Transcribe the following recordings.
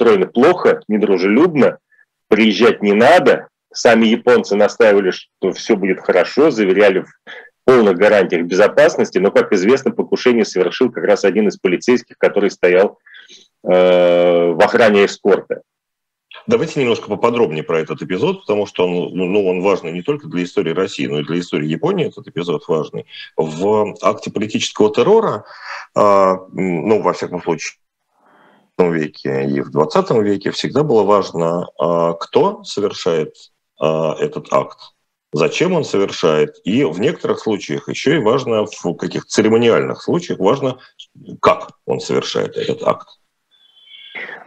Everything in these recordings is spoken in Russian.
настроены плохо, недружелюбно, приезжать не надо. Сами японцы настаивали, что все будет хорошо, заверяли в полных гарантиях безопасности, но, как известно, покушение совершил как раз один из полицейских, который стоял э, в охране эскорта. Давайте немножко поподробнее про этот эпизод, потому что он, ну, ну, он важный не только для истории России, но и для истории Японии этот эпизод важный. В акте политического террора, э, ну, во всяком случае, веке и в 20 веке всегда было важно, э, кто совершает э, этот акт, зачем он совершает, и в некоторых случаях еще и важно, в каких церемониальных случаях важно, как он совершает этот акт.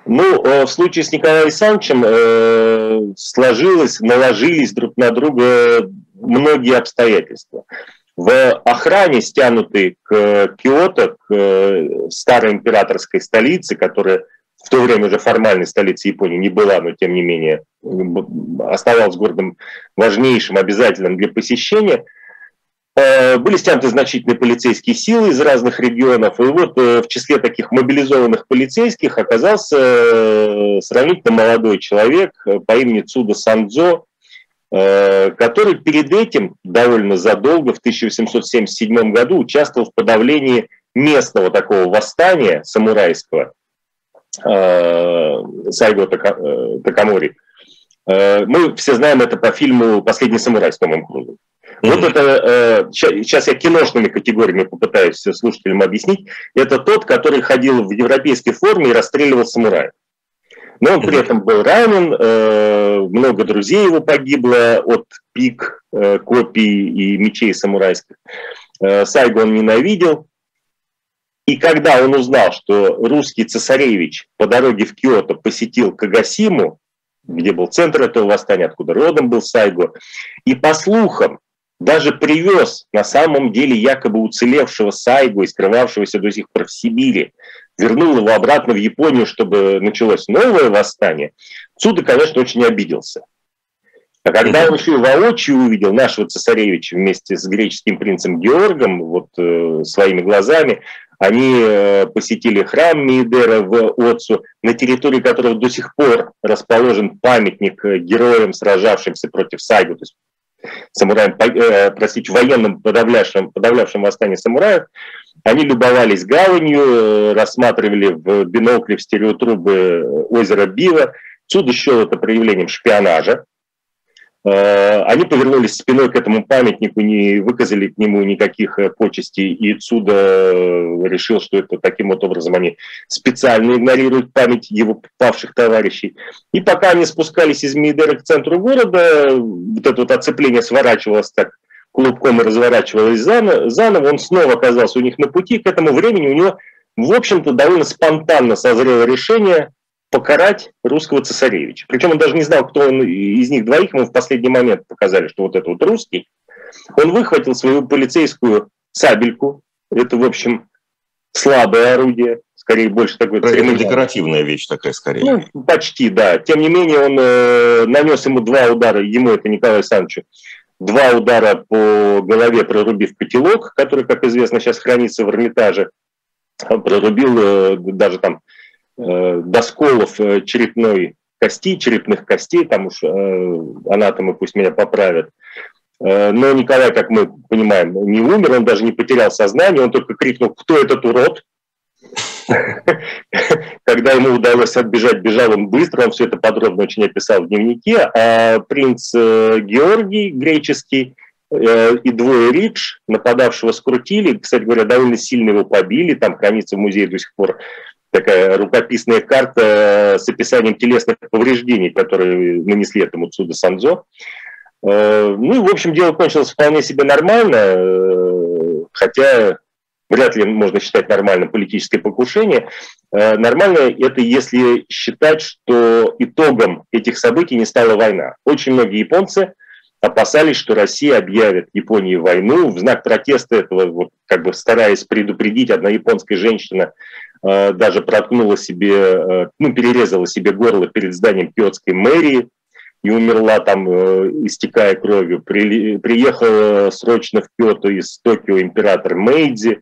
Ну, э, в случае с Николаем Александровичем э, сложилось, наложились друг на друга многие обстоятельства. В охране, стянутой к Киото, к э, старой императорской столице, которая в то время уже формальной столицей Японии не была, но тем не менее оставалась городом важнейшим, обязательным для посещения – Э, были стянуты значительные полицейские силы из разных регионов, и вот э, в числе таких мобилизованных полицейских оказался сравнительно молодой человек по имени Цуда Сандзо, который перед этим довольно задолго, в 1877 году, участвовал в подавлении местного такого восстания самурайского Сайго Такамори. Мы все знаем это по фильму «Последний самурай» с Томом Крузом. Вот это, сейчас э, я киношными категориями попытаюсь слушателям объяснить, это тот, который ходил в европейской форме и расстреливал самураев. Но он при этом был ранен, э, много друзей его погибло от пик, э, копий и мечей самурайских. Сайгу он ненавидел. И когда он узнал, что русский цесаревич по дороге в Киото посетил Кагасиму, где был центр этого восстания, откуда родом был Сайго, и по слухам даже привез на самом деле якобы уцелевшего Сайгу и скрывавшегося до сих пор в Сибири, вернул его обратно в Японию, чтобы началось новое восстание, Цуда, конечно, очень обиделся. А когда он еще воочию увидел нашего цесаревича вместе с греческим принцем Георгом, вот э, своими глазами, они э, посетили храм Мидера в Отцу, на территории которого до сих пор расположен памятник э, героям, сражавшимся против Сайгу, то есть самураем, э, простите, военным подавлявшим, подавлявшим восстание самураев, они любовались гаванью, э, рассматривали в бинокле, в стереотрубы озеро Бива. Суд счел это проявлением шпионажа. Э, они повернулись спиной к этому памятнику, не выказали к нему никаких э, почестей, и э, решил, что это таким вот образом они специально игнорируют память его павших товарищей. И пока они спускались из Мейдера к центру города, вот это вот оцепление сворачивалось так клубком и разворачивалось заново, он снова оказался у них на пути, к этому времени у него, в общем-то, довольно спонтанно созрело решение покарать русского цесаревича. Причем он даже не знал, кто он из них двоих, ему в последний момент показали, что вот это вот русский. Он выхватил свою полицейскую сабельку, это, в общем, слабое орудие, скорее больше такое Это декоративная вещь такая, скорее. Ну, почти, да. Тем не менее, он э, нанес ему два удара, ему, это Николаю Александровичу, два удара по голове, прорубив котелок, который, как известно, сейчас хранится в Эрмитаже. Прорубил э, даже там Э, досколов э, черепной кости, черепных костей, там уж анатомы пусть меня поправят. Но Николай, как мы понимаем, не умер, он даже не потерял сознание, он только крикнул «Кто этот урод?». Когда ему удалось отбежать, бежал он быстро, он все это подробно очень описал в дневнике. А принц Георгий, греческий, и двое Ридж, нападавшего, скрутили. Кстати говоря, довольно сильно его побили. Там хранится в музее до сих пор такая рукописная карта с описанием телесных повреждений, которые нанесли этому Цуда Санзо. Э, ну и, в общем, дело кончилось вполне себе нормально, э, хотя вряд ли можно считать нормальным политическое покушение. Э, нормально это если считать, что итогом этих событий не стала война. Очень многие японцы опасались, что Россия объявит Японии войну. В знак протеста этого, вот, как бы стараясь предупредить, одна японская женщина Э, даже проткнула себе, э, ну, перерезала себе горло перед зданием Киотской мэрии и умерла там, э, истекая кровью. При, приехал срочно в Киото из Токио император Мейдзи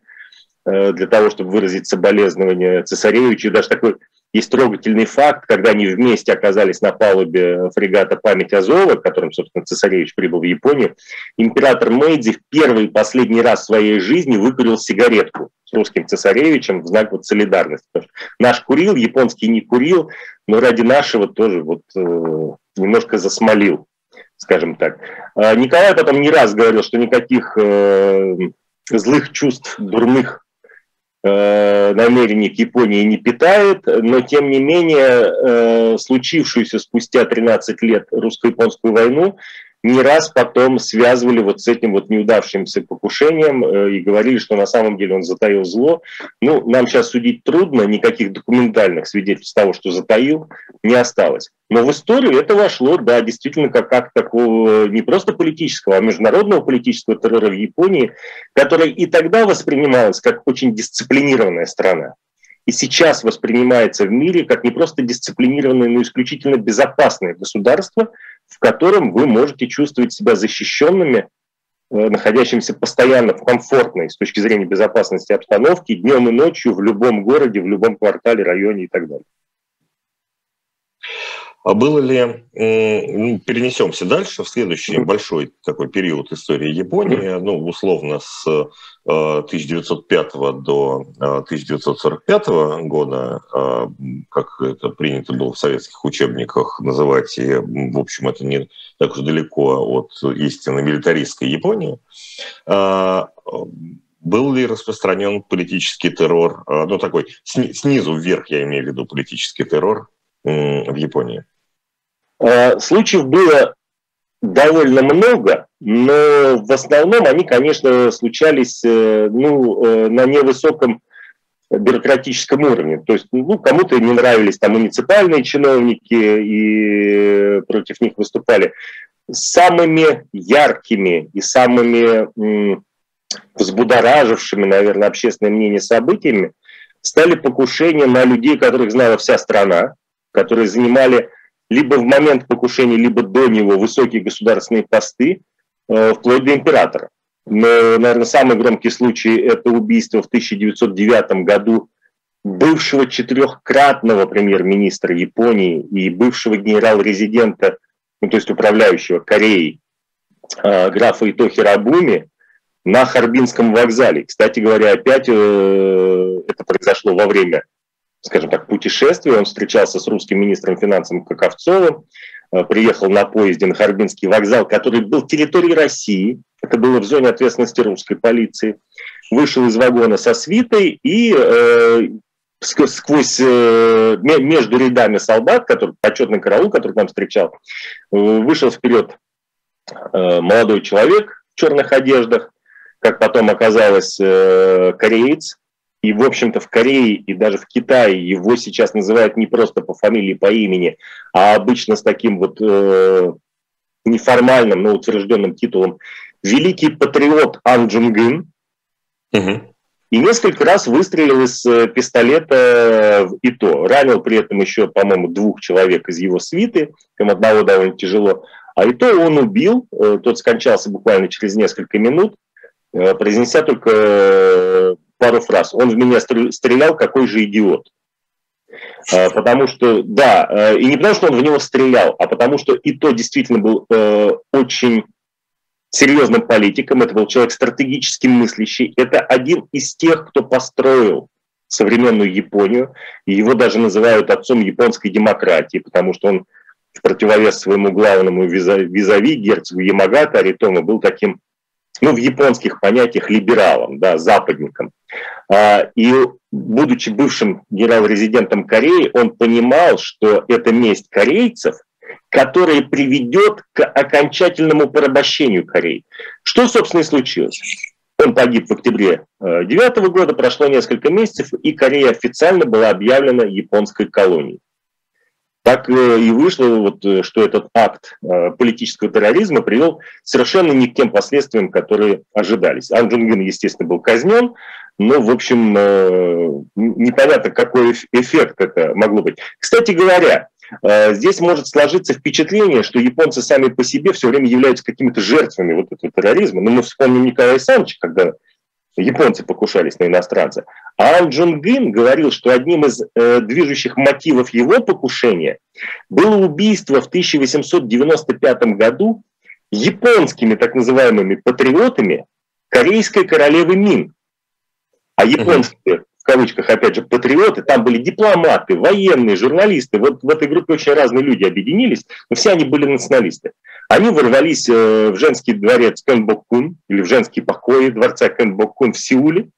для того, чтобы выразить соболезнования цесаревичу. Даже такой есть трогательный факт, когда они вместе оказались на палубе фрегата «Память Азова», которым, собственно, цесаревич прибыл в Японию, император Мэйдзи в первый и последний раз в своей жизни выкурил сигаретку с русским цесаревичем в знак вот солидарности. Наш курил, японский не курил, но ради нашего тоже вот э, немножко засмолил, скажем так. А Николай потом не раз говорил, что никаких э, злых чувств, дурных э, намерений к Японии не питает, но тем не менее э, случившуюся спустя 13 лет русско-японскую войну не раз потом связывали вот с этим вот неудавшимся покушением э, и говорили, что на самом деле он затаил зло. Ну, нам сейчас судить трудно, никаких документальных свидетельств того, что затаил, не осталось. Но в историю это вошло, да, действительно, как акт такого не просто политического, а международного политического террора в Японии, который и тогда воспринималось как очень дисциплинированная страна и сейчас воспринимается в мире как не просто дисциплинированное, но исключительно безопасное государство, в котором вы можете чувствовать себя защищенными, э, находящимися постоянно в комфортной с точки зрения безопасности обстановки днем и ночью в любом городе, в любом квартале, районе и так далее. А было ли, перенесемся дальше в следующий большой такой период истории Японии, ну, условно, с 1905 э, до 1945 э, года, э, как это принято было в советских учебниках называть, и, в общем, это не так уж далеко от истинно милитаристской Японии, был ли распространен политический террор, ну, такой снизу вверх, я имею в виду политический террор в Японии? Э, случаев было довольно много, но в основном они, конечно, случались э, ну, э, на невысоком бюрократическом уровне. То есть ну, кому-то не нравились там муниципальные чиновники и против них выступали. Самыми яркими и самыми м, взбудоражившими, наверное, общественное мнение событиями стали покушения на людей, которых знала вся страна, которые занимали либо в момент покушения, либо до него высокие государственные посты, э, вплоть до императора. Но, наверное, самый громкий случай – это убийство в 1909 году бывшего четырехкратного премьер-министра Японии и бывшего генерал-резидента, ну, то есть управляющего Кореей, э, графа Ито Хирабуми, на Харбинском вокзале. Кстати говоря, опять э, это произошло во время скажем так, путешествие. Он встречался с русским министром финансов Каковцовым, э, приехал на поезде на Харбинский вокзал, который был территорией России, это было в зоне ответственности русской полиции, вышел из вагона со свитой и э, сквозь э, между рядами солдат, который почетный караул, который там встречал, э, вышел вперед э, молодой человек в черных одеждах, как потом оказалось, э, кореец, и, в общем-то, в Корее и даже в Китае его сейчас называют не просто по фамилии, по имени, а обычно с таким вот э, неформальным, но утвержденным титулом «Великий патриот Ан Джунгын». Угу. И несколько раз выстрелил из э, пистолета в ИТО. Ранил при этом еще, по-моему, двух человек из его свиты, им одного довольно тяжело. А ИТО он убил, э, тот скончался буквально через несколько минут, э, произнеся только пару фраз. Он в меня стрелял, какой же идиот. А, потому что, да, э, и не потому, что он в него стрелял, а потому что и то действительно был э, очень серьезным политиком, это был человек стратегически мыслящий, это один из тех, кто построил современную Японию, и его даже называют отцом японской демократии, потому что он в противовес своему главному визави, герцогу Ямагата Аритома, был таким ну, в японских понятиях либералом, да, западником. А, и будучи бывшим генерал-резидентом Кореи, он понимал, что это месть корейцев, которая приведет к окончательному порабощению Кореи. Что, собственно, и случилось? Он погиб в октябре 2009 э, года, прошло несколько месяцев, и Корея официально была объявлена японской колонией. Так э, и вышло, вот, э, что этот акт э, политического терроризма привел совершенно не к тем последствиям, которые ожидались. Ан Джунгин, естественно, был казнен, но, в общем, непонятно, какой эффект это могло быть. Кстати говоря, здесь может сложиться впечатление, что японцы сами по себе все время являются какими-то жертвами вот этого терроризма. Но мы вспомним Николая Александровича, когда японцы покушались на иностранца. А Ан Джун Гын говорил, что одним из э, движущих мотивов его покушения было убийство в 1895 году японскими так называемыми патриотами корейской королевы Мин. А японские, в кавычках, опять же, патриоты, там были дипломаты, военные, журналисты. Вот в этой группе очень разные люди объединились, но все они были националисты. Они ворвались э, в женский дворец Кенбоккун или в женские покои дворца Кенбоккун в Сеуле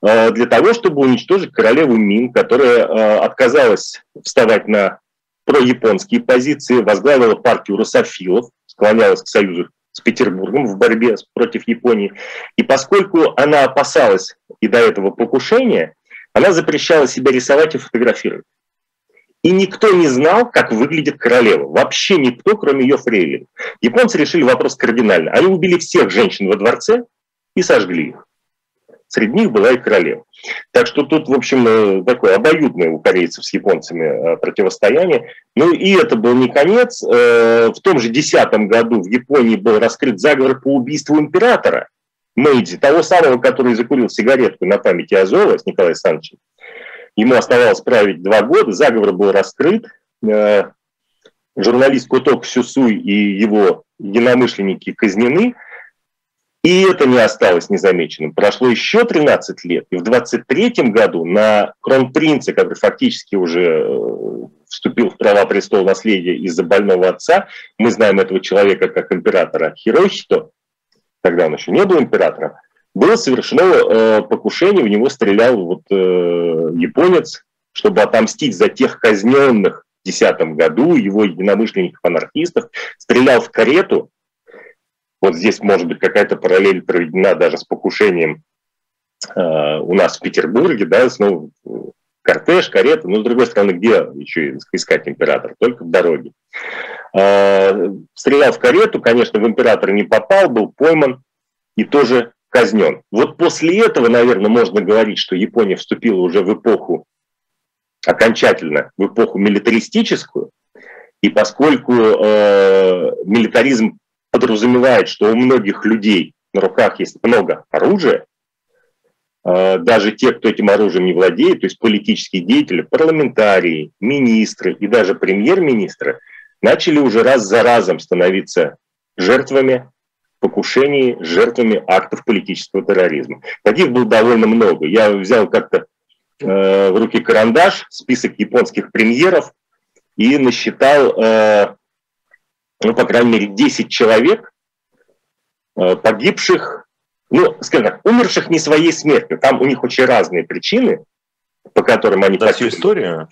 э, для того, чтобы уничтожить королеву Мин, которая э, отказалась вставать на прояпонские позиции, возглавила партию русофилов, склонялась к союзу с Петербургом в борьбе против Японии. И поскольку она опасалась и до этого покушения, она запрещала себя рисовать и фотографировать. И никто не знал, как выглядит королева. Вообще никто, кроме ее фрейлин. Японцы решили вопрос кардинально. Они убили всех женщин во дворце и сожгли их. Среди них была и королева. Так что тут, в общем, э, такое обоюдное у корейцев с японцами э, противостояние. Ну и это был не конец. Э, в том же десятом году в Японии был раскрыт заговор по убийству императора Мэйдзи, того самого, который закурил сигаретку на памяти Азова с Николаем Александровичем. Ему оставалось править два года, заговор был раскрыт. Журналист Куток Сюсуй и его единомышленники казнены – и это не осталось незамеченным. Прошло еще 13 лет, и в 23 году на кронпринца, который фактически уже э, вступил в права престола наследия из-за больного отца, мы знаем этого человека как императора Хирохито, тогда он еще не был императором, было совершено э, покушение, в него стрелял вот, э, японец, чтобы отомстить за тех казненных в 2010 году, его единомышленников-анархистов, стрелял в карету, вот здесь может быть какая-то параллель проведена даже с покушением э, у нас в Петербурге, да, снова кортеж, карета, но с другой стороны, где еще искать императора? Только в дороге. Э, стрелял в карету, конечно, в императора не попал, был пойман и тоже казнен. Вот после этого, наверное, можно говорить, что Япония вступила уже в эпоху, окончательно в эпоху милитаристическую, и поскольку э, милитаризм подразумевает, что у многих людей на руках есть много оружия, а, даже те, кто этим оружием не владеет, то есть политические деятели, парламентарии, министры и даже премьер-министры, начали уже раз за разом становиться жертвами покушений, жертвами актов политического терроризма. Таких было довольно много. Я взял как-то э, в руки карандаш, список японских премьеров и насчитал э, ну, по крайней мере, 10 человек, э, погибших, ну, скажем так, умерших не своей смертью. Там у них очень разные причины, по которым они... За всю историю?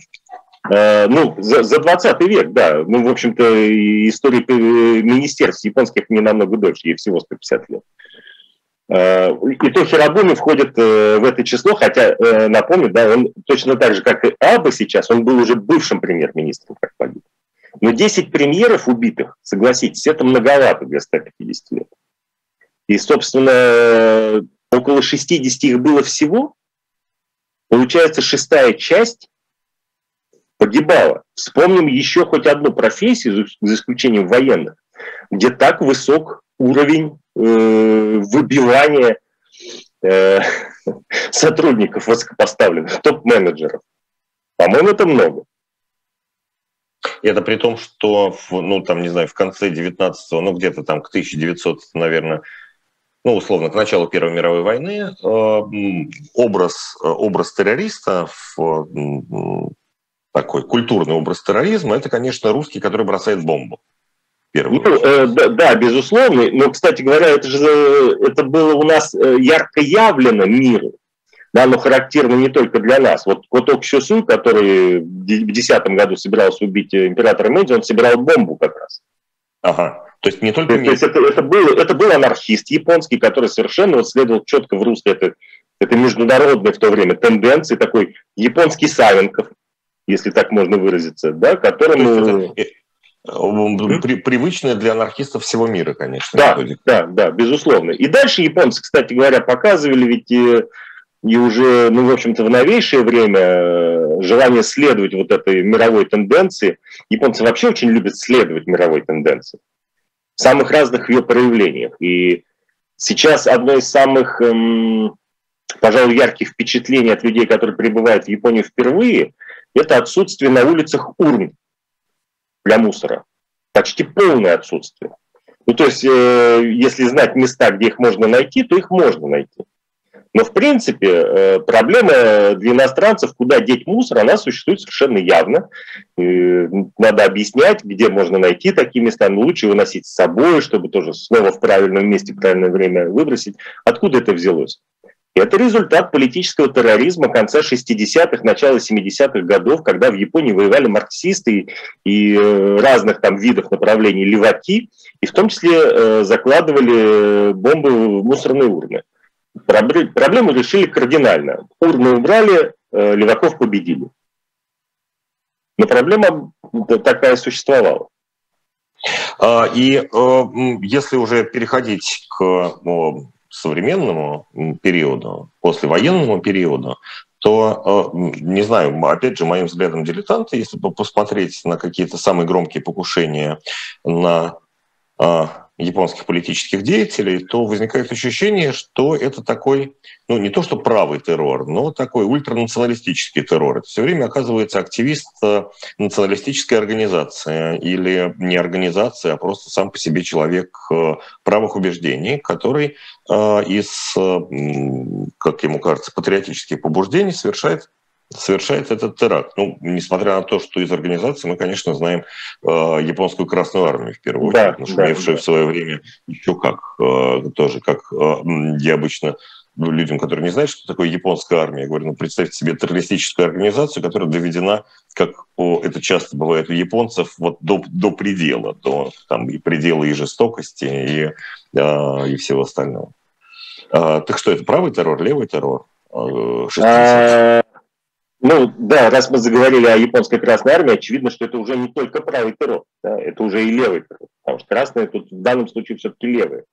Э, ну, за, за 20 век, да. Ну, в общем-то, истории э, министерств японских не намного дольше, ей всего 150 лет. И то Хирабуми входит в это число, хотя, напомню, да, он точно так же, как и Аба сейчас, он был уже бывшим премьер-министром, как погиб. Но 10 премьеров убитых, согласитесь, это многовато для 150 лет. И, собственно, около 60 их было всего. Получается, шестая часть погибала. Вспомним еще хоть одну профессию, за исключением военных, где так высок уровень э, выбивания э, сотрудников высокопоставленных, топ-менеджеров. По-моему, это много. И это при том, что, в, ну, там, не знаю, в конце 19-го, ну, где-то там к 1900, наверное, ну, условно, к началу Первой мировой войны, э, образ, образ террориста, в, такой культурный образ терроризма, это, конечно, русский, который бросает бомбу. Ну, э, да, да, безусловно. Но, кстати говоря, это же это было у нас э, ярко явлено миру да, но характерно не только для нас. Вот Коток Щусу, который в 2010 году собирался убить императора Мэйджи, он собирал бомбу как раз. Ага. То есть не только... То, то есть это, это, был, это был анархист японский, который совершенно вот следовал четко в русле этой, этой международной в то время тенденции, такой японский Савенков, если так можно выразиться, да, которому... Э, при, привычная для анархистов всего мира, конечно. Да, методика. да, да, безусловно. И дальше японцы, кстати говоря, показывали ведь э, и уже, ну, в общем-то, в новейшее время э, желание следовать вот этой мировой тенденции, японцы вообще очень любят следовать мировой тенденции в самых разных ее проявлениях. И сейчас одно из самых эм, пожалуй, ярких впечатлений от людей, которые прибывают в Японию впервые, это отсутствие на улицах урн для мусора. Почти полное отсутствие. Ну, то есть, э, если знать места, где их можно найти, то их можно найти. Но, в принципе, э, проблема для иностранцев, куда деть мусор, она существует совершенно явно. Надо объяснять, где можно найти такие места. Но лучше выносить с собой, чтобы тоже снова в правильном месте, в правильное время выбросить. Откуда это взялось? Это результат политического терроризма конца 60-х, начала 70-х годов, когда в Японии воевали марксисты и э, разных там видов направлений леваки, и в том числе э, закладывали бомбы в мусорные урны. Проблему решили кардинально. Урны убрали, э, леваков победили. Но проблема такая существовала. А, и если уже переходить к современному периоду, послевоенному периоду, то, не знаю, опять же, моим взглядом дилетанта, если посмотреть на какие-то самые громкие покушения на а, японских политических деятелей, то возникает ощущение, что это такой, ну не то что правый террор, но такой ультранационалистический террор. Это все время оказывается активист э, националистической организации или не организации, а просто сам по себе человек э, правых убеждений, который э, из, как ему кажется, патриотических побуждений совершает совершает этот теракт. Ну, несмотря на то, что из организации мы, конечно, знаем э, японскую Красную Армию в первую очередь, да, нашумевшую да, в свое время еще как, э, тоже как э, я обычно ну, людям, которые не знают, что такое японская армия, я говорю, ну, представьте себе террористическую организацию, которая доведена, как о, это часто бывает у японцев, вот до, до предела, до там, и предела и жестокости, и, э, и всего остального. А, так что это правый террор, левый террор? Э, ну да, раз мы заговорили о японской Красной Армии, очевидно, что это уже не только правый террор, да, это уже и левый террор, потому что красные тут в данном случае все-таки левые.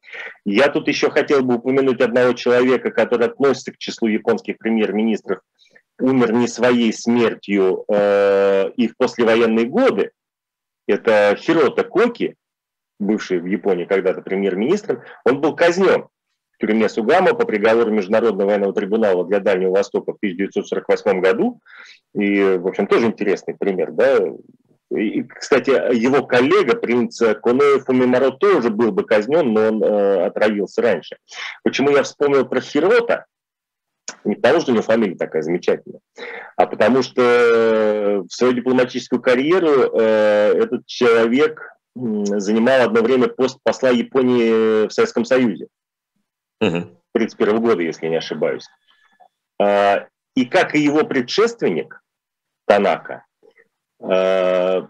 Я тут еще хотел бы упомянуть одного человека, который относится к числу японских премьер-министров, умер не своей смертью э, и в послевоенные годы. Это Хирота Коки, бывший в Японии когда-то премьер-министром, он был казнен в тюрьме Сугама по приговору Международного военного трибунала для Дальнего Востока в 1948 году. И, в общем, тоже интересный пример. Да? И, кстати, его коллега, принц Конео Фумимаро, тоже был бы казнен, но он э, отравился раньше. Почему я вспомнил про Хирота? Не потому, что у него фамилия такая замечательная, а потому что в свою дипломатическую карьеру э, этот человек занимал одно время пост посла Японии в Советском Союзе. 1931 года, если не ошибаюсь. А, и как и его предшественник Танака, а,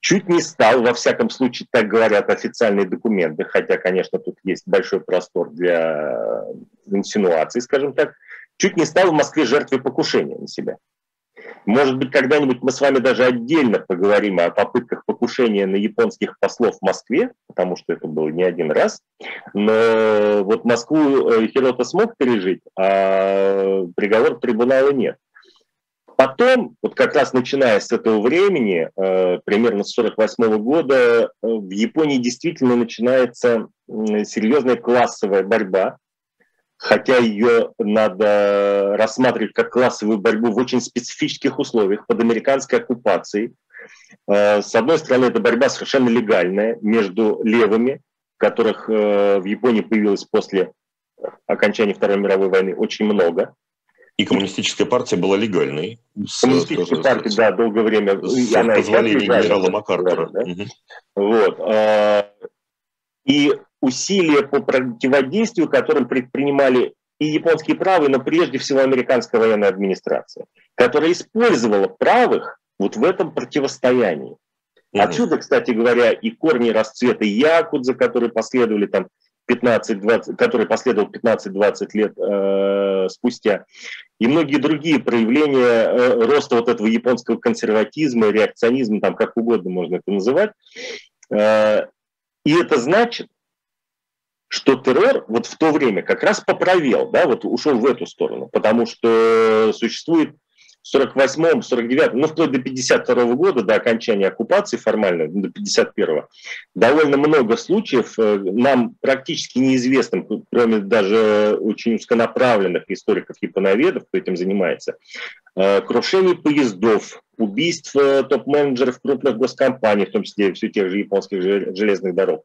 чуть не стал, во всяком случае, так говорят официальные документы, хотя, конечно, тут есть большой простор для инсинуаций, скажем так, чуть не стал в Москве жертвой покушения на себя. Может быть, когда-нибудь мы с вами даже отдельно поговорим о попытках покушения на японских послов в Москве, потому что это было не один раз. Но вот Москву э, Хирота смог пережить, а приговор трибунала нет. Потом, вот как раз начиная с этого времени, э, примерно с 1948 года, э, в Японии действительно начинается серьезная классовая борьба хотя ее надо рассматривать как классовую борьбу в очень специфических условиях под американской оккупацией. Э, с одной стороны, это борьба совершенно легальная между левыми, которых э, в Японии появилось после окончания Второй мировой войны очень много. И коммунистическая партия была легальной. Коммунистическая партия, да, долгое время. С она позволения генерала Макартера. Да? Угу. Вот. Э, и усилия по противодействию, которым предпринимали и японские правые, но прежде всего американская военная администрация, которая использовала правых вот в этом противостоянии. Отсюда, кстати говоря, и корни расцвета Якудза, которые последовали там 15-20, который последовал 15-20 лет э, спустя, и многие другие проявления э, роста вот этого японского консерватизма, реакционизма, там как угодно можно это называть. Э, и это значит, что террор вот в то время как раз поправил, да, вот ушел в эту сторону, потому что существует 48-м, 49-м, ну, вплоть до 52 -го года, до окончания оккупации формально, до 51-го, довольно много случаев э, нам практически неизвестным, кроме даже очень узконаправленных историков-японоведов, кто этим занимается, э, крушений поездов, убийств э, топ-менеджеров крупных госкомпаний, в том числе все тех же японских железных дорог,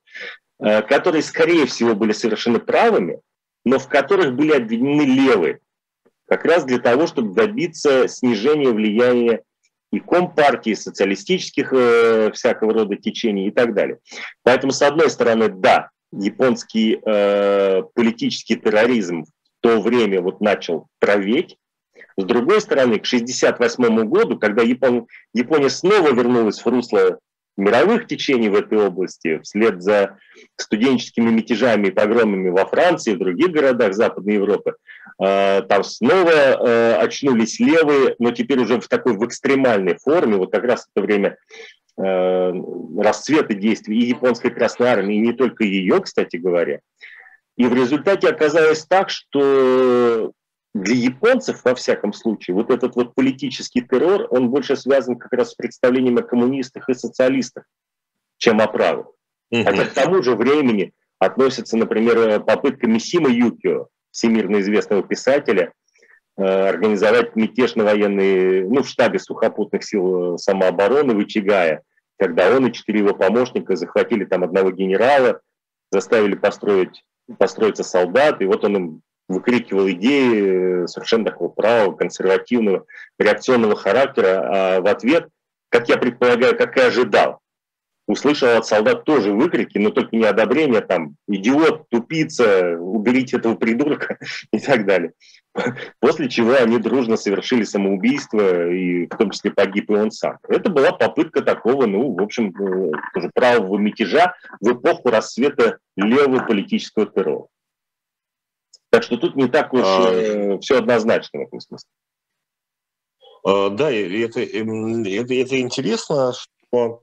которые, скорее всего, были совершены правыми, но в которых были обвинены левые как раз для того, чтобы добиться снижения влияния и компартии, социалистических э, всякого рода течений и так далее. Поэтому, с одной стороны, да, японский э, политический терроризм в то время вот начал проветь, с другой стороны, к 1968 году, когда Япон, Япония снова вернулась в русло мировых течений в этой области, вслед за студенческими мятежами и погромами во Франции и в других городах Западной Европы, э, там снова э, очнулись левые, но теперь уже в такой в экстремальной форме, вот как раз в это время э, расцвета действий и японской Красной Армии, и не только ее, кстати говоря. И в результате оказалось так, что для японцев, во всяком случае, вот этот вот политический террор, он больше связан как раз с представлением о коммунистах и социалистах, чем о правых. Хотя к тому же времени относится, например, попытка Мисима Юкио, всемирно известного писателя, э, организовать мятеж на военные, ну, в штабе сухопутных сил самообороны в Ичигае, когда он и четыре его помощника захватили там одного генерала, заставили построить, построиться солдат, и вот он им выкрикивал идеи совершенно такого правого, консервативного, реакционного характера, а в ответ, как я предполагаю, как и ожидал, услышал от солдат тоже выкрики, но только не одобрение, там, идиот, тупица, уберите этого придурка и так далее. После чего они дружно совершили самоубийство, и в том числе погиб и он сам. Это была попытка такого, ну, в общем, э, тоже правого мятежа в эпоху расцвета левого политического террора. Так что тут не так уж а... Э, все однозначно в этом смысле. А, да, это, это, это интересно, что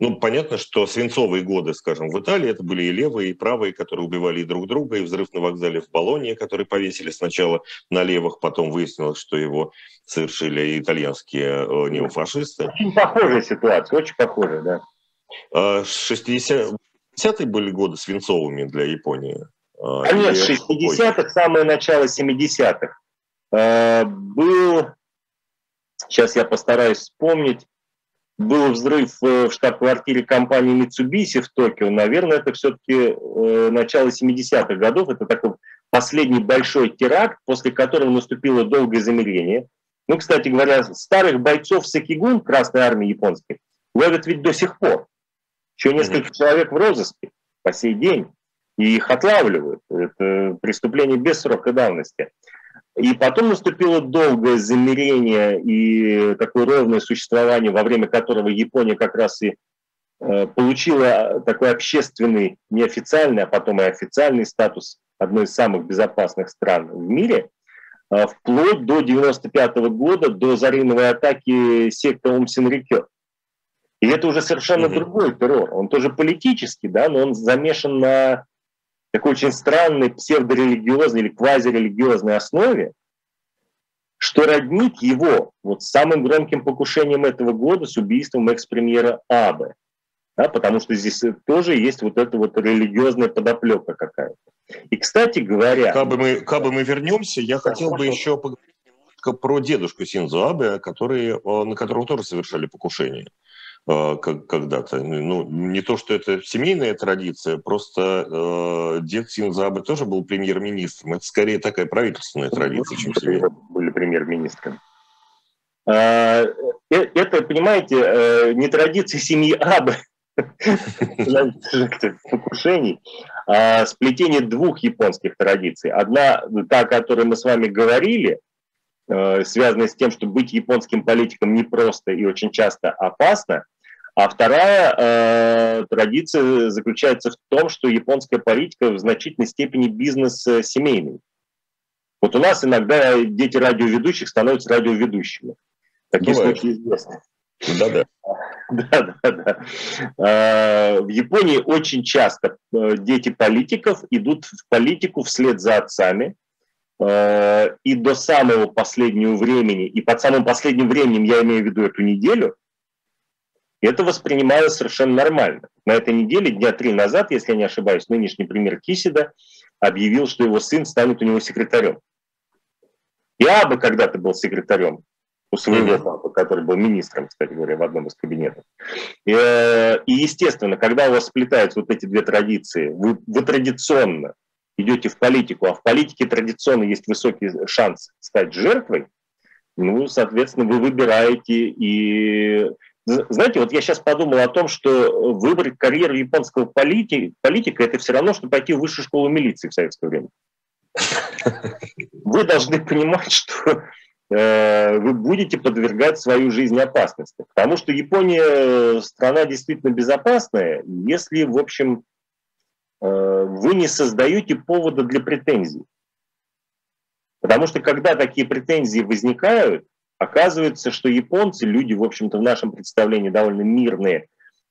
ну, понятно, что свинцовые годы, скажем, в Италии это были и левые, и правые, которые убивали друг друга, и взрыв на вокзале в Болонии, который повесили сначала на левых, потом выяснилось, что его совершили итальянские э, неофашисты. Очень похожая ситуация, очень похожая, да. 60-е а, были годы свинцовыми для Японии. Конец 60-х, самое начало 70-х. Э, был, сейчас я постараюсь вспомнить, был взрыв в штаб-квартире компании Mitsubishi в Токио. Наверное, это все-таки э, начало 70-х годов. Это такой последний большой теракт, после которого наступило долгое замерение. Ну, кстати говоря, старых бойцов Сакигун Красной Армии японской ловят ведь до сих пор. Еще несколько mm-hmm. человек в розыске по сей день и их отлавливают. Это преступление без срока давности. И потом наступило долгое замерение и такое ровное существование, во время которого Япония как раз и э, получила такой общественный, неофициальный, а потом и официальный статус одной из самых безопасных стран в мире, э, вплоть до 95 года, до зарейновой атаки секты Омсинрикё. И это уже совершенно mm-hmm. другой террор. Он тоже политический, да, но он замешан на такой очень странной псевдорелигиозной или квазирелигиозной основе, что роднит его вот с самым громким покушением этого года с убийством экс-премьера Абе. Да, потому что здесь тоже есть вот эта вот религиозная подоплека какая-то. И, кстати говоря... Как бы мы, как бы мы вернемся, я хотел бы еще поговорить немножко про дедушку Синзо Абе, который, э, на которого тоже совершали покушение. Э, когда-то. Ну, не то, что это семейная традиция, просто э, дед Синзабе тоже был премьер-министром. Это скорее такая правительственная традиция, чем семейная. Были премьер-министром. А, э, это, понимаете, не традиция семьи Абы, покушений, а сплетение двух японских традиций. Одна, та, о которой мы с вами говорили, связанная с тем, что быть японским политиком непросто и очень часто опасно – а вторая э, традиция заключается в том, что японская политика в значительной степени бизнес э, семейный. Вот у нас иногда дети радиоведущих становятся радиоведущими. Такие Бывает. случаи известны. Да-да. Да-да-да. Э, в Японии очень часто э, дети политиков идут в политику вслед за отцами, э, и до самого последнего времени, и под самым последним временем я имею в виду эту неделю, это воспринималось совершенно нормально. На этой неделе, дня три назад, если я не ошибаюсь, нынешний премьер Кисида объявил, что его сын станет у него секретарем. Я бы когда-то был секретарем у своего mm-hmm. папы, который был министром, кстати говоря, в одном из кабинетов. И, э, и естественно, когда у вас сплетаются вот эти две традиции, вы, вы традиционно идете в политику, а в политике традиционно есть высокий шанс стать жертвой, ну, соответственно, вы выбираете и... Знаете, вот я сейчас подумал о том, что выбрать карьеру японского политика, политика это все равно, что пойти в высшую школу милиции в советское время. Вы должны понимать, что Э, вы будете подвергать свою жизнь опасности. Потому что Япония э, страна действительно безопасная, если, в общем, э, вы не создаете повода для претензий. Потому что когда такие претензии возникают, оказывается, что японцы, люди, в общем-то, в нашем представлении довольно мирные,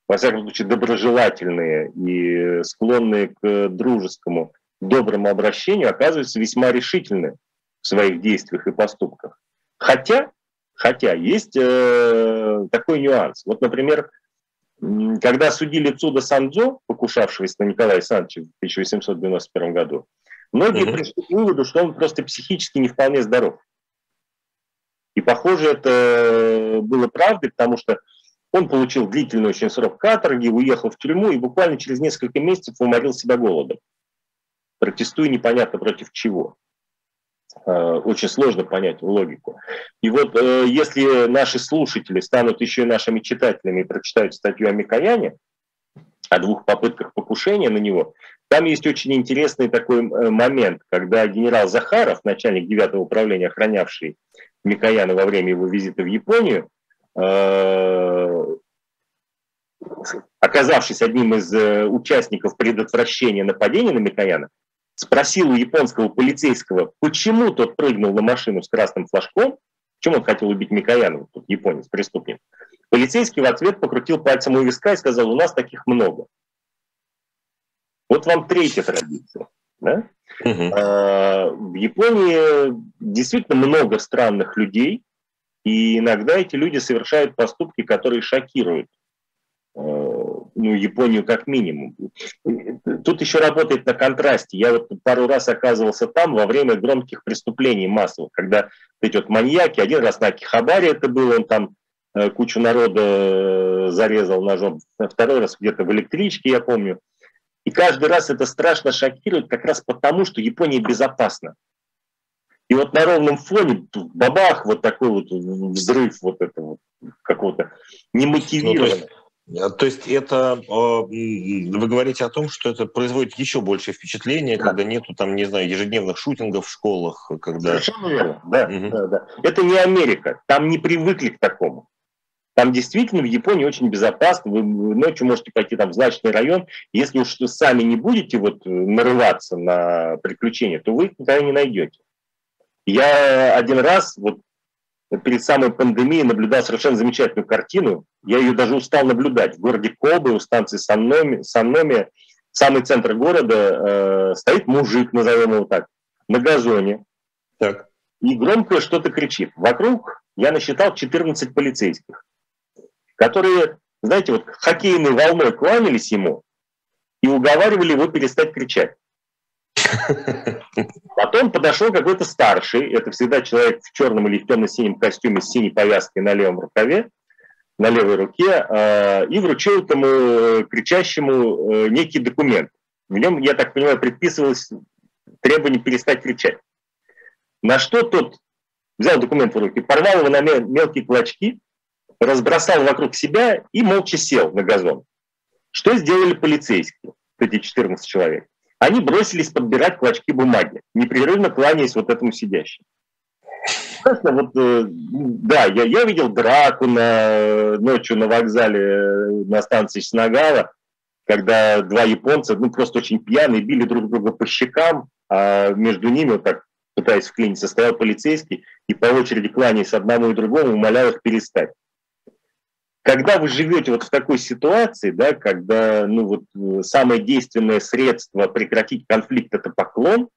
во всяком случае, доброжелательные и склонные к дружескому, доброму обращению, оказываются весьма решительны в своих действиях и поступках. Хотя, хотя есть э, такой нюанс. Вот, например, когда судили Цуда Сандзо, покушавшегося на Николая Александровича в 1891 году, многие mm-hmm. пришли к выводу, что он просто психически не вполне здоров. И, похоже, это было правдой, потому что он получил длительный очень срок каторги, уехал в тюрьму и буквально через несколько месяцев уморил себя голодом, протестуя непонятно против чего. Э, очень сложно понять логику. И вот э, если наши слушатели станут еще и нашими читателями и прочитают статью о Микояне, о двух попытках покушения на него, там есть очень интересный такой э, момент, когда генерал Захаров, начальник 9 управления, охранявший Микояна во время его визита в Японию, оказавшись одним из участников предотвращения нападения на Микояна, спросил у японского полицейского, почему тот прыгнул на машину с красным флажком, почему он хотел убить Микоянова, тут японец, преступник. Полицейский в ответ покрутил пальцем у виска и сказал, у нас таких много. Вот вам третья традиция. Да? Угу. А, в Японии действительно много странных людей, и иногда эти люди совершают поступки, которые шокируют ну, Японию как минимум. Тут еще работает на контрасте. Я вот пару раз оказывался там во время громких преступлений массовых, когда эти вот маньяки, один раз на Кихабаре это было, он там э, кучу народа э, зарезал ножом, второй раз где-то в электричке, я помню. И каждый раз это страшно шокирует как раз потому, что Япония безопасна. И вот на ровном фоне бабах, вот такой вот взрыв вот этого какого-то немотивированного. Ну, Э, то есть это вы говорите о том, что это производит еще большее впечатление, да. когда нету там, не знаю, ежедневных шутингов в школах, когда. Совершенно верно. Да, угу. да, да. Это не Америка. Там не привыкли к такому. Там действительно в Японии очень безопасно. Вы ночью можете пойти там в злачный район. Если уж сами не будете вот нарываться на приключения, то вы их никогда не найдете. Я один раз вот перед самой пандемией наблюдал совершенно замечательную картину. Я ее даже устал наблюдать. В городе Кобы, у станции Санноми, Санноми самый центр города, э, стоит мужик, назовем его так, на газоне. Так. И громко что-то кричит. Вокруг я насчитал 14 полицейских, которые, знаете, вот хоккейной волной кланялись ему и уговаривали его перестать кричать. Потом подошел какой-то старший, это всегда человек в черном или в темно-синем костюме с синей повязкой на левом рукаве, на левой руке, э, и вручил этому э, кричащему э, некий документ. В нем, я так понимаю, предписывалось требование перестать кричать. На что тот взял документ в руки, порвал его на мелкие клочки, разбросал вокруг себя и молча сел на газон. Что сделали полицейские, эти 14 человек? Они бросились подбирать клочки бумаги, непрерывно кланяясь вот этому сидящему. Конечно, вот, э, да, я, я видел драку на, ночью на вокзале э, на станции Снагала, когда два японца, ну, просто очень пьяные, били друг друга по щекам, а между ними, вот так пытаясь вклиниться, стоял полицейский и по очереди кланяясь одному и другому, умолял их перестать когда вы живете вот в такой ситуации, да, когда ну, вот, э, самое действенное средство прекратить конфликт – это поклон,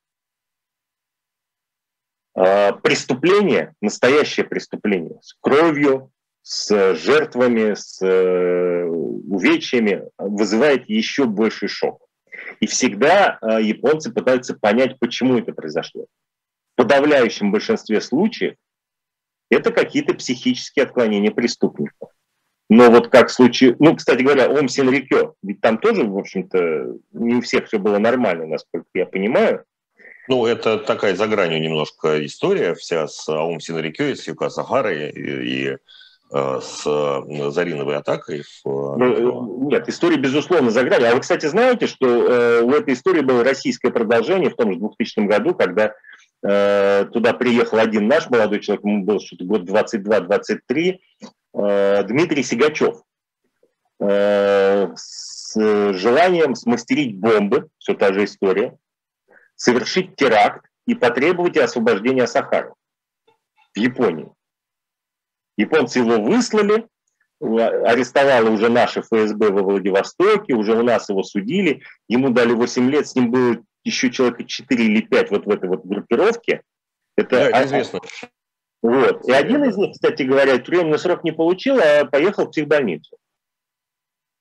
э, преступление, настоящее преступление, с кровью, с жертвами, с э, увечьями, вызывает еще больший шок. И всегда э, японцы пытаются понять, почему это произошло. В подавляющем большинстве случаев это какие-то психические отклонения преступников. Но вот как в случае, ну, кстати говоря, Ом Синрикё, ведь там тоже, в общем-то, не у всех все было нормально, насколько я понимаю. Ну, это такая за гранью немножко история вся с Аум Синрикё, с Юка Сахарой и, и э, с Зариновой атакой. В... Ну, нет, история, безусловно, за гранью. А вы, кстати, знаете, что э, у этой истории было российское продолжение в том же 2000 году, когда э, туда приехал один наш молодой человек, ему было что-то год 22-23, Э, Дмитрий Сигачев э, с желанием смастерить бомбы, все та же история, совершить теракт и потребовать освобождения Сахары в Японии. Японцы его выслали, арестовало уже наше ФСБ во Владивостоке, уже у нас его судили, ему дали 8 лет, с ним было еще человека 4 или 5 вот в этой вот группировке. Это, да, это известно. Вот. И один из них, кстати говоря, тюремный срок не получил, а поехал в психбольницу.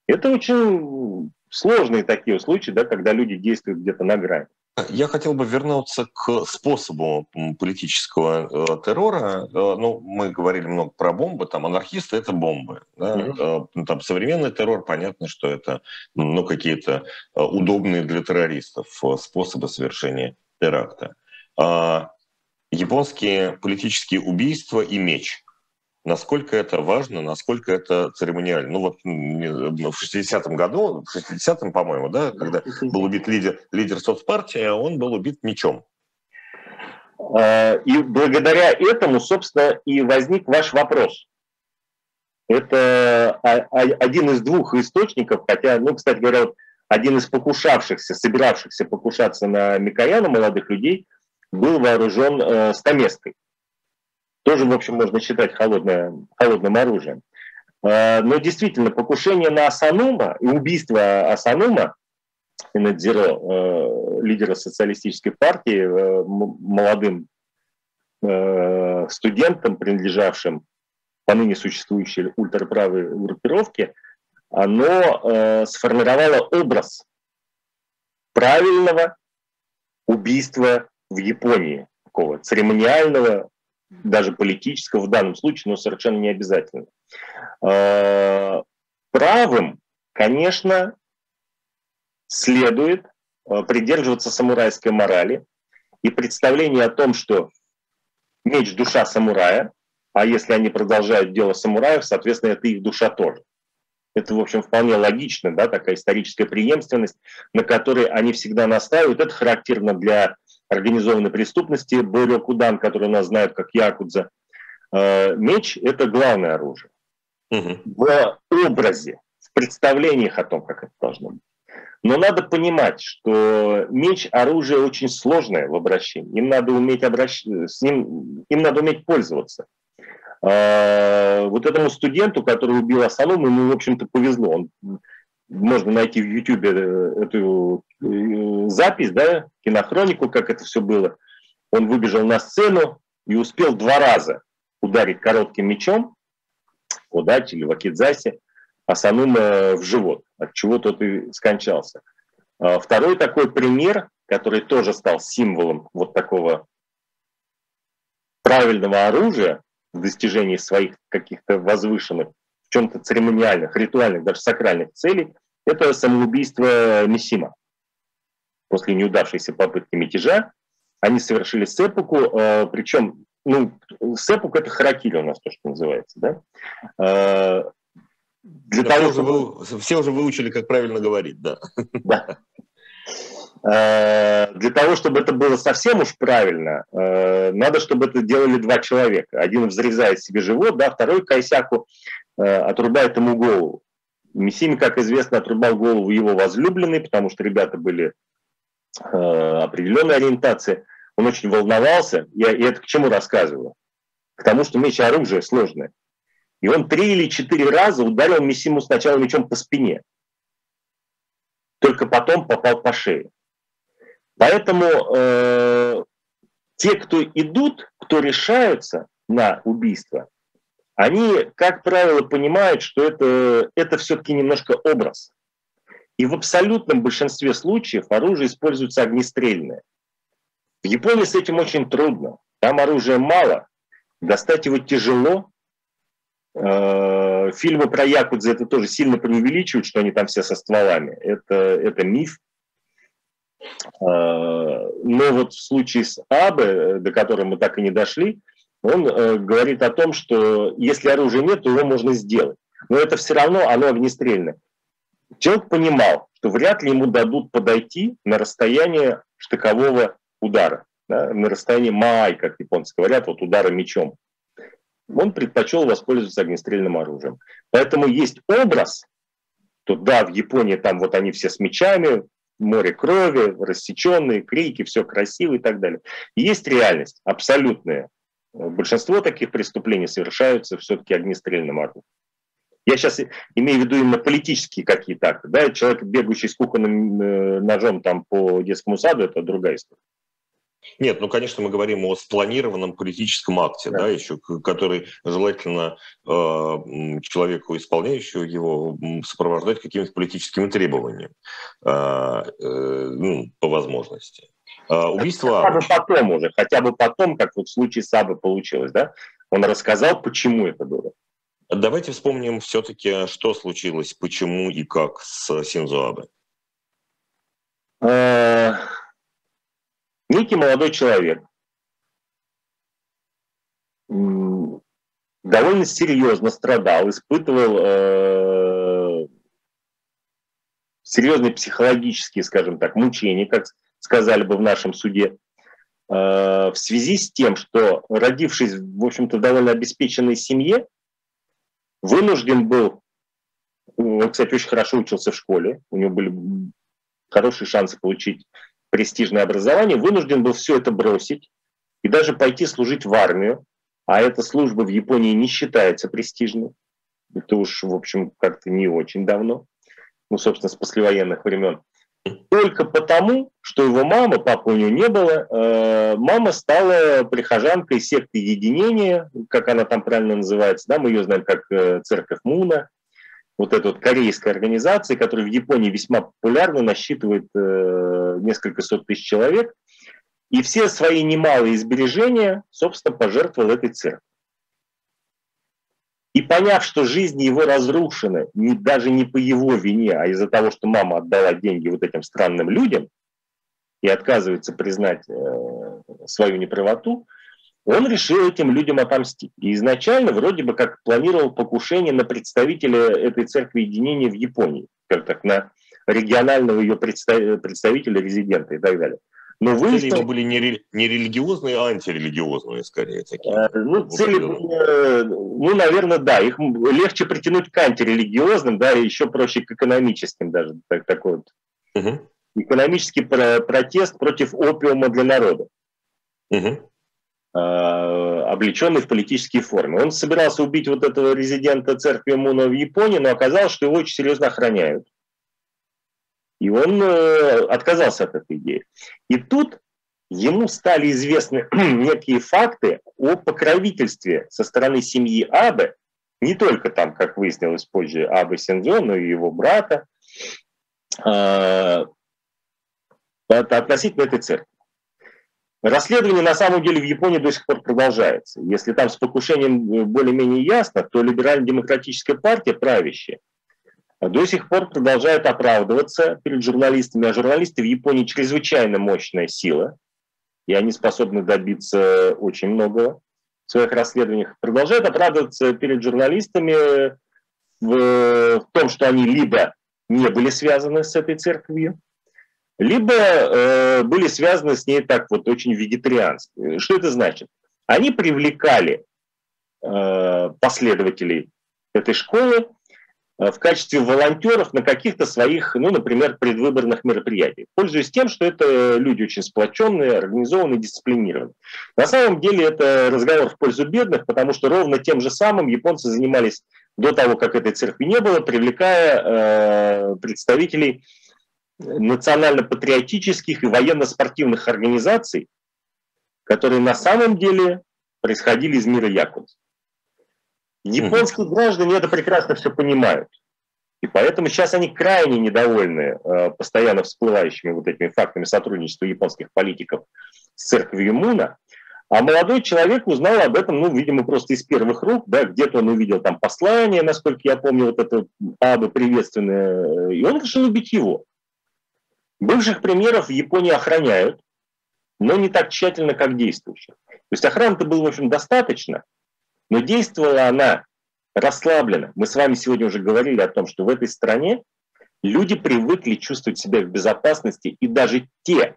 Это очень сложные такие случаи, да, когда люди действуют где-то на грани. Я хотел бы вернуться к способу политического э, террора. Э, ну, мы говорили много про бомбы, там анархисты это бомбы. Да? Mm-hmm. Там современный террор, понятно, что это ну, какие-то удобные для террористов способы совершения теракта. А японские политические убийства и меч. Насколько это важно, насколько это церемониально. Ну вот в 60-м году, в 60-м, по-моему, да, когда был убит лидер, лидер соцпартии, он был убит мечом. А, и благодаря этому, собственно, и возник ваш вопрос. Это один из двух источников, хотя, ну, кстати говоря, один из покушавшихся, собиравшихся покушаться на Микояна молодых людей – был вооружен э, стамеской. Тоже, в общем, можно считать холодное, холодным оружием. Э, но действительно, покушение на Асанума и убийство Асанума, Инадзиро, э, лидера социалистической партии, э, молодым э, студентом, принадлежавшим поныне существующей ультраправой группировке, оно сформировало образ правильного убийства в Японии, такого церемониального, даже политического в данном случае, но совершенно не обязательно. А, правым, конечно, следует а, придерживаться самурайской морали и представление о том, что меч – душа самурая, а если они продолжают дело самураев, соответственно, это их душа тоже. Это, в общем, вполне логично, да, такая историческая преемственность, на которой они всегда настаивают. Это характерно для организованной преступности, Борё Кудан, который нас знают как Якудза. Э, меч – это главное оружие. Угу. В образе, в представлениях о том, как это должно быть. Но надо понимать, что меч – оружие очень сложное в обращении. Им надо уметь обращ... с ним, им надо уметь пользоваться. Э, вот этому студенту, который убил Асалому, ему, в общем-то, повезло. Он можно найти в YouTube э, эту э, запись, да, кинохронику, как это все было. Он выбежал на сцену и успел два раза ударить коротким мечом, Удачи или Вакидзаси, Асанума в живот, от чего тот и скончался. А второй такой пример, который тоже стал символом вот такого правильного оружия в достижении своих каких-то возвышенных чем-то церемониальных, ритуальных, даже сакральных целей, это самоубийство Мисима. После неудавшейся попытки мятежа они совершили сепуку, э, причем, ну, сепук это харакири у нас то, что называется, да? Э, для да того, чтобы... Вы, все уже выучили, как правильно говорить, да. Да. Э, для того, чтобы это было совсем уж правильно, надо, чтобы это делали два человека. Один взрезает себе живот, да, второй Кайсяку Э, отрубает ему голову. Мессими, как известно, отрубал голову его возлюбленной, потому что ребята были э, определенной ориентации. Он очень волновался. Я, и это к чему рассказываю? К тому, что меч оружие сложное. И он три или четыре раза ударил Мессиму сначала мечом по спине. Только потом попал по шее. Поэтому э, те, кто идут, кто решаются на убийство, они, как правило, понимают, что это, это все-таки немножко образ. И в абсолютном большинстве случаев оружие используется огнестрельное. В Японии с этим очень трудно. Там оружия мало, достать его тяжело. Э, фильмы про Якудзы это тоже сильно преувеличивают, что они там все со стволами. Это, это миф. Э, но вот в случае с Абе, до которого мы так и не дошли, он э, говорит о том, что если оружия нет, то его можно сделать. Но это все равно, оно огнестрельное. Человек понимал, что вряд ли ему дадут подойти на расстояние штыкового удара, да, на расстоянии май, как японцы говорят, вот удара мечом. Он предпочел воспользоваться огнестрельным оружием. Поэтому есть образ, что да, в Японии там вот они все с мечами, море крови, рассеченные, крики, все красиво и так далее. Есть реальность абсолютная. Большинство таких преступлений совершаются все-таки огнестрельным оружием. Я сейчас имею в виду именно политические какие-то акты. Да? Человек, бегающий с кухонным э, ножом там по детскому саду, это другая история. Нет, ну, конечно, мы говорим о спланированном политическом акте, да, да еще, который желательно э, человеку, исполняющему его, сопровождать какими-то политическими требованиями, э, э, ну, по возможности. Э, убийство... Хотя бы потом уже, хотя бы потом, как вот в случае с Абы получилось, да? Он рассказал, почему это было. Давайте вспомним все-таки, что случилось, почему и как с Синзо Абе. Э, некий молодой человек довольно серьезно страдал, испытывал э, серьезные психологические, скажем так, мучения, как сказали бы в нашем суде, э, в связи с тем, что родившись, в общем-то, довольно обеспеченной семье, вынужден был, он, кстати, очень хорошо учился в школе, у него были хорошие шансы получить престижное образование, вынужден был все это бросить и даже пойти служить в армию, а эта служба в Японии не считается престижной. Это уж, в общем, как-то не очень давно, ну, собственно, с послевоенных времен. Только потому, что его мама, папы у нее не было, э, мама стала прихожанкой секты единения, как она там правильно называется, да, мы ее знаем как э, церковь Муна, вот эта вот корейская организация, которая в Японии весьма популярна, насчитывает э, несколько сот тысяч человек, и все свои немалые сбережения, собственно, пожертвовал этой церкви. И поняв, что жизнь его разрушена не, даже не по его вине, а из-за того, что мама отдала деньги вот этим странным людям и отказывается признать э, свою неправоту, он решил этим людям отомстить. И изначально вроде бы как планировал покушение на представителя этой церкви единения в Японии, как так, на регионального ее представителя, резидента и так далее. Но вы цели его были не, не религиозные, а антирелигиозные, скорее. Такие. Э, ну, цели, э, ну, наверное, да. Их легче притянуть к антирелигиозным, да, и еще проще к экономическим даже. Так, такой вот. Угу. Экономический про протест против опиума для народа. Угу облеченный в политические формы. Он собирался убить вот этого резидента церкви Муна в Японии, но оказалось, что его очень серьезно охраняют. И он э, отказался от этой идеи. И тут ему стали известны некие факты о покровительстве со стороны семьи Абе, не только там, как выяснилось позже, Абе Сензо, но и его брата, э, относительно этой церкви. Расследование на самом деле в Японии до сих пор продолжается. Если там с покушением э, более-менее ясно, то либерально-демократическая партия, правящая, до сих пор продолжают оправдываться перед журналистами, а журналисты в Японии чрезвычайно мощная сила, и они способны добиться очень многого в своих расследованиях, продолжают оправдываться перед журналистами в, в том, что они либо не были связаны с этой церковью, либо э, были связаны с ней так вот очень вегетариански. Что это значит? Они привлекали э, последователей этой школы Э, в качестве волонтеров на каких-то своих, ну, например, предвыборных мероприятиях, пользуясь тем, что это люди очень сплоченные, организованные, дисциплинированные. На самом деле это разговор в пользу бедных, потому что ровно тем же самым японцы занимались до того, как этой церкви не было, привлекая э, представителей национально-патриотических и военно-спортивных организаций, которые на самом деле происходили из мира Якудза. Японские граждане это прекрасно все понимают. И поэтому сейчас они крайне недовольны э, постоянно всплывающими вот этими фактами сотрудничества японских политиков с церковью Муна. А молодой человек узнал об этом, ну, видимо, просто из первых рук, да, где-то он увидел там послание, насколько я помню, вот это абы приветственное, и он решил убить его. Бывших премьеров в Японии охраняют, но не так тщательно, как действующих. То есть охраны-то было, в общем, достаточно, но действовала она расслабленно. Мы с вами сегодня уже говорили о том, что в этой стране люди привыкли чувствовать себя в безопасности, и даже те,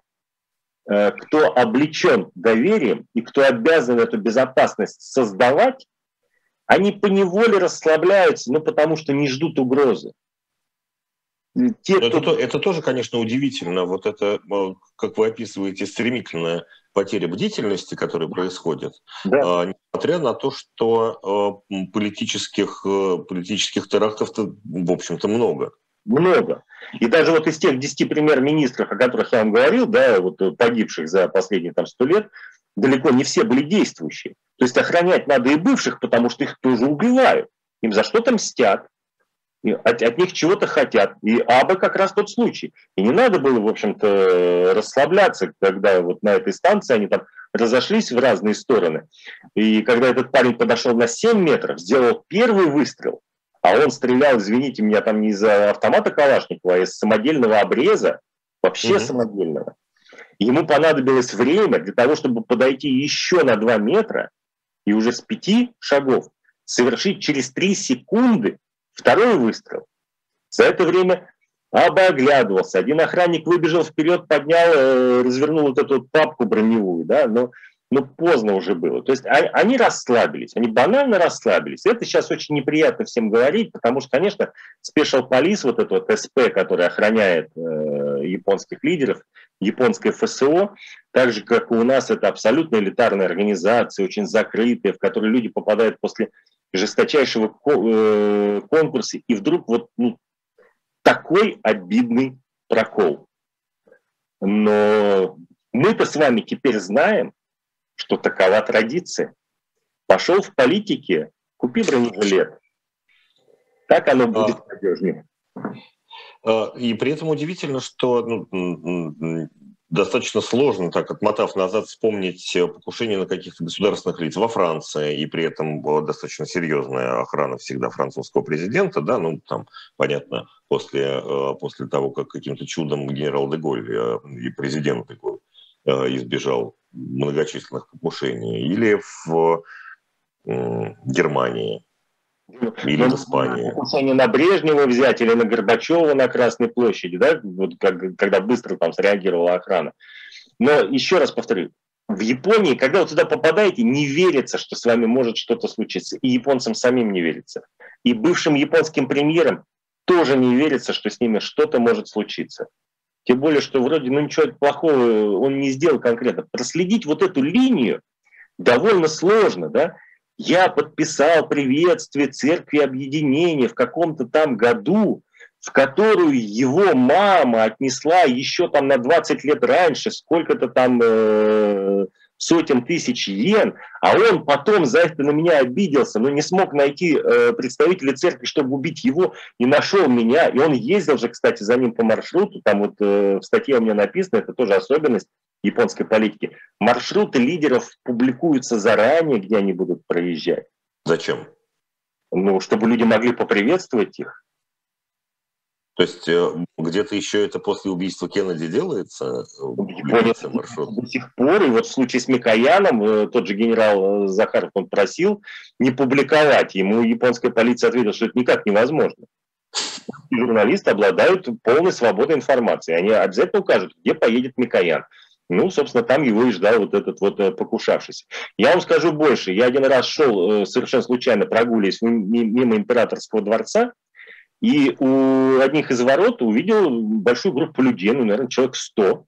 э, кто облечен доверием и кто обязан эту безопасность создавать, они поневоле расслабляются, ну, потому что не ждут угрозы. Те, кто... это, это тоже, конечно, удивительно. Вот это, э, как вы описываете, стремительная потеря бдительности, которая происходит, да. А, несмотря на то, что э, политических, э, политических терактов в общем-то, много. Много. И даже вот из тех 10 премьер-министров, о которых я вам говорил, да, вот погибших за последние там 100 лет, далеко не все были действующие. То есть охранять надо и бывших, потому что их тоже убивают. Им за что-то мстят от, от них чего-то хотят. И Аба как раз тот случай. И не надо было, в общем-то, расслабляться, когда вот на этой станции они там разошлись в разные стороны. И когда этот парень подошел на 7 метров, сделал первый выстрел, а он стрелял, извините меня, там не из автомата Калашникова, а из самодельного обреза, вообще mm-hmm. самодельного. Ему понадобилось время для того, чтобы подойти еще на 2 метра и уже с 5 шагов совершить через 3 секунды Второй выстрел. За это время Аба оглядывался. Один охранник выбежал вперед, поднял, э, развернул вот эту папку броневую, да, но, но поздно уже было. То есть они, расслабились, они банально расслабились. Это сейчас очень неприятно всем говорить, потому что, конечно, Special Police, вот этот вот СП, который охраняет э, японских лидеров, японское ФСО, так же, как и у нас, это абсолютно элитарная организация, очень закрытая, в которой люди попадают после жесточайшего э, конкурса, и вдруг вот ну, такой обидный прокол. Но мы-то с вами теперь знаем, что такова традиция. Пошел в политике, купи бронежилет. Так оно будет а, надежнее. А, и при этом удивительно, что ну, достаточно сложно, так отмотав назад, вспомнить э, покушение на каких-то государственных лиц во Франции, и при этом была достаточно серьезная охрана всегда французского президента, да, ну, там, понятно, после, э, после того, как каким-то чудом генерал Деголь э, и президент Деголь избежал многочисленных покушений, или в Германии, или в Испании. Покушение на Брежнева взять или на Горбачева на Красной площади, да, вот как, когда быстро там среагировала охрана. Но еще раз повторю, в Японии, когда вы туда попадаете, не верится, что с вами может что-то случиться. И японцам самим не верится. И бывшим японским премьерам тоже не верится, что с ними что-то может случиться. Тем более, что вроде ну, ничего плохого он не сделал конкретно. Проследить вот эту линию довольно сложно, да? Я подписал приветствие церкви объединения в каком-то там году, в которую его мама отнесла еще там на 20 лет раньше, сколько-то там э, сотен тысяч йен, а он потом за это на меня обиделся, но не смог найти э, представителя церкви, чтобы убить его, и нашел меня. И он ездил же, кстати, за ним по маршруту, там вот э, в статье у меня написано, это тоже особенность, японской политики. Маршруты лидеров публикуются заранее, где они будут проезжать. Зачем? Ну, чтобы люди могли поприветствовать их. То есть э, где-то еще это после убийства Кеннеди делается? Япония маршрут? До сих пор, и вот в случае с Микояном, э, тот же генерал э, Захаров, он просил не публиковать. Ему японская полиция ответила, что это никак невозможно. журналисты обладают полной свободой информации. Они обязательно укажут, где поедет Микоян. Ну, собственно, там его и ждал вот этот вот э, покушавшийся. Я вам скажу больше. Я один раз шел э, совершенно случайно, прогуливаясь мимо императорского дворца, и у одних из ворот увидел большую группу людей, ну, наверное, человек 100,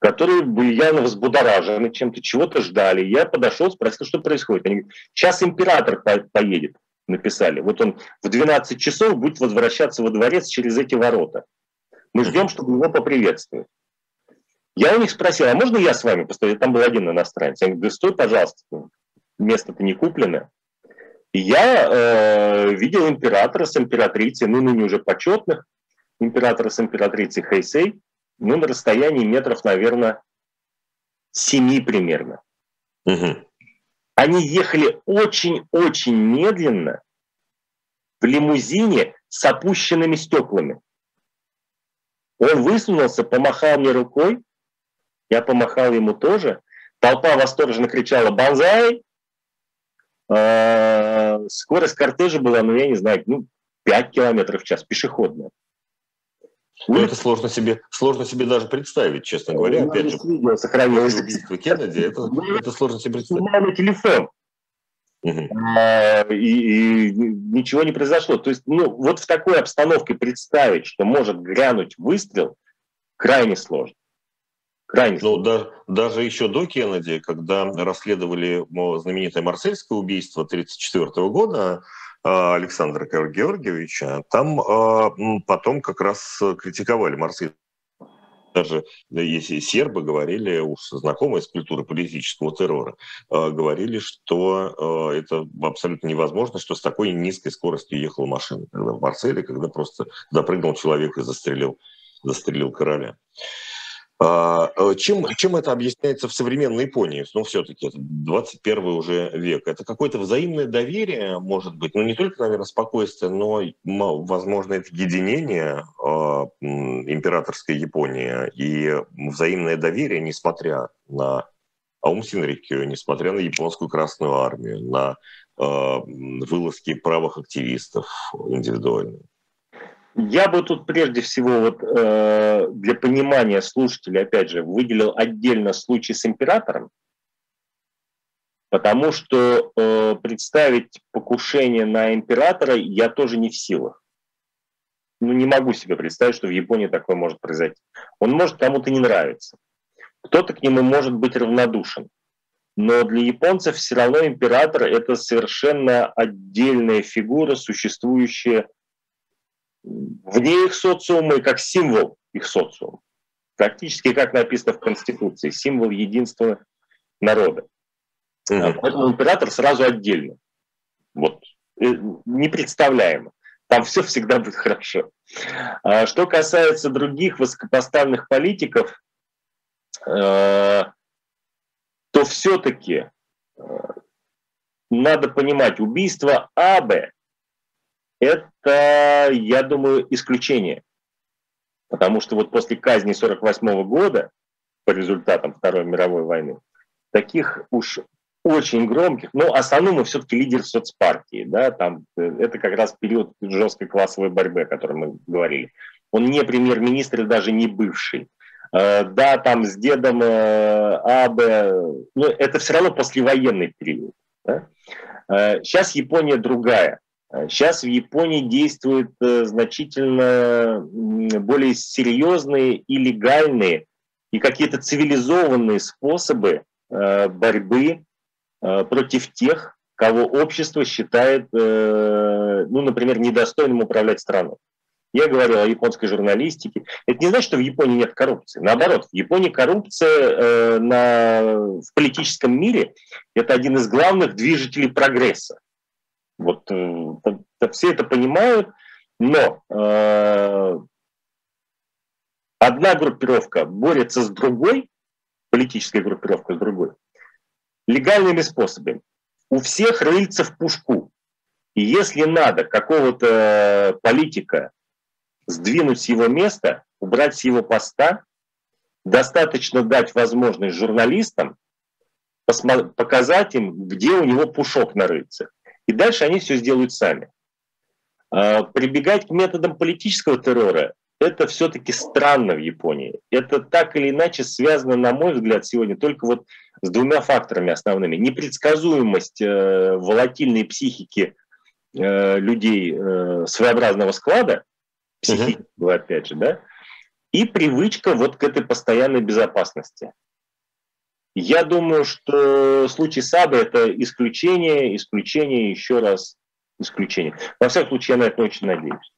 которые были явно взбудоражены чем-то, чего-то ждали. Я подошел, спросил, что происходит. Они говорят, сейчас император поедет, написали. Вот он в 12 часов будет возвращаться во дворец через эти ворота. Мы ждем, чтобы его поприветствовать. Я у них спросил, а можно я с вами постою? Там был один иностранец. Я говорю, да стой, пожалуйста, место-то не куплено. И я э, видел императора с императрицей, ну, ныне уже почетных, императора с императрицей Хэйсей, ну, на расстоянии метров, наверное, семи примерно. Угу. Они ехали очень-очень медленно в лимузине с опущенными стеклами. Он высунулся, помахал мне рукой, я помахал ему тоже. Толпа восторженно кричала «Бонзай!». А, скорость кортежа была, ну, я не знаю, ну, 5 километров в час, пешеходная. Ну, это сложно себе, сложно себе даже представить, честно говоря. Ну, Опять же, видео сохранилось. Убийство Кеннеди, это, ну, это сложно себе представить. на телефон. Угу. А, и, и ничего не произошло. То есть, ну, вот в такой обстановке представить, что может грянуть выстрел, крайне сложно. Крайне ну, да, даже еще до Кеннеди, когда расследовали знаменитое марсельское убийство 1934 года а, Александра Георгиевича, там а, потом как раз критиковали Марсель даже если сербы говорили, уж знакомые с культурой политического террора, а, говорили, что это абсолютно невозможно, что с такой низкой скоростью ехала машина в Марселе, когда просто запрыгнул человек и застрелил, застрелил короля. А, э, чем, чем это объясняется в современной Японии? Ну, все-таки это 21 уже век. Это какое-то взаимное доверие, может быть, ну, не только, наверное, спокойствие, но, возможно, это единение э, императорской Японии и взаимное доверие, несмотря на Аум Синрикю, несмотря на японскую Красную Армию, на э, вылазки правых активистов индивидуальные. Я бы тут прежде всего вот, э, для понимания слушателей, опять же, выделил отдельно случай с императором, потому что э, представить покушение на императора я тоже не в силах. Ну, не могу себе представить, что в Японии такое может произойти. Он может кому-то не нравиться. Кто-то к нему может быть равнодушен. Но для японцев все равно император – это совершенно отдельная фигура, существующая вне их социума и как символ их социума. Практически как написано в Конституции, символ единства народа. Угу. Поэтому император сразу отдельно. Вот. Э, непредставляемо. Там все всегда будет хорошо. А что касается других высокопоставленных политиков, э, то все-таки э, надо понимать, убийство Абе это, я думаю, исключение. Потому что вот после казни 1948 года, по результатам Второй мировой войны, таких уж очень громких, но основном все-таки лидер соцпартии, да, там э, это как раз период жесткой классовой борьбы, о котором мы говорили. Он не премьер-министр даже не бывший. Э, да, там с дедом э, Абе, но это все равно послевоенный период. Да? Сейчас Япония другая. Сейчас в Японии действуют э, значительно более серьезные и легальные и какие-то цивилизованные способы э, борьбы э, против тех, кого общество считает, ну, например, недостойным управлять страной. Я говорил о японской журналистике. Это не значит, что в Японии нет коррупции. Наоборот, в Японии коррупция на, в политическом мире – это один из главных движителей прогресса. Вот э, все это понимают, но э, одна группировка борется с другой, политическая группировка с другой, легальными способами. У всех рыльца в пушку. И если надо какого-то политика сдвинуть с его места, убрать с его поста, достаточно дать возможность журналистам показать им, где у него пушок на рыльце. И дальше они все сделают сами. А, прибегать к методам политического террора – это все-таки странно в Японии. Это так или иначе связано, на мой взгляд, сегодня только вот с двумя факторами основными. Непредсказуемость э, волатильной психики э, людей э, своеобразного склада, психического, uh-huh. опять же, да, и привычка вот к этой постоянной безопасности. Я думаю, что случай Сабы – это исключение, исключение, еще раз исключение. Во всяком случае, я на это очень надеюсь.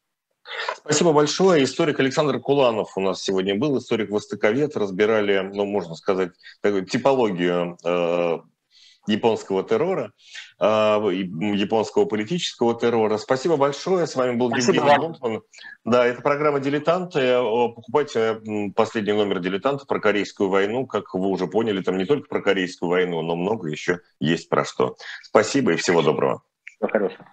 Спасибо большое. Историк Александр Куланов у нас сегодня был, историк-востоковед. Разбирали, ну, можно сказать, такую типологию э, японского террора, э, японского политического террора. Спасибо большое. С вами был Спасибо Евгений Гонтман. Да, это программа «Дилетанты». Покупайте последний номер «Дилетанта» про Корейскую войну. Как вы уже поняли, там не только про Корейскую войну, но много еще есть про что. Спасибо и всего доброго. Всего хорошего.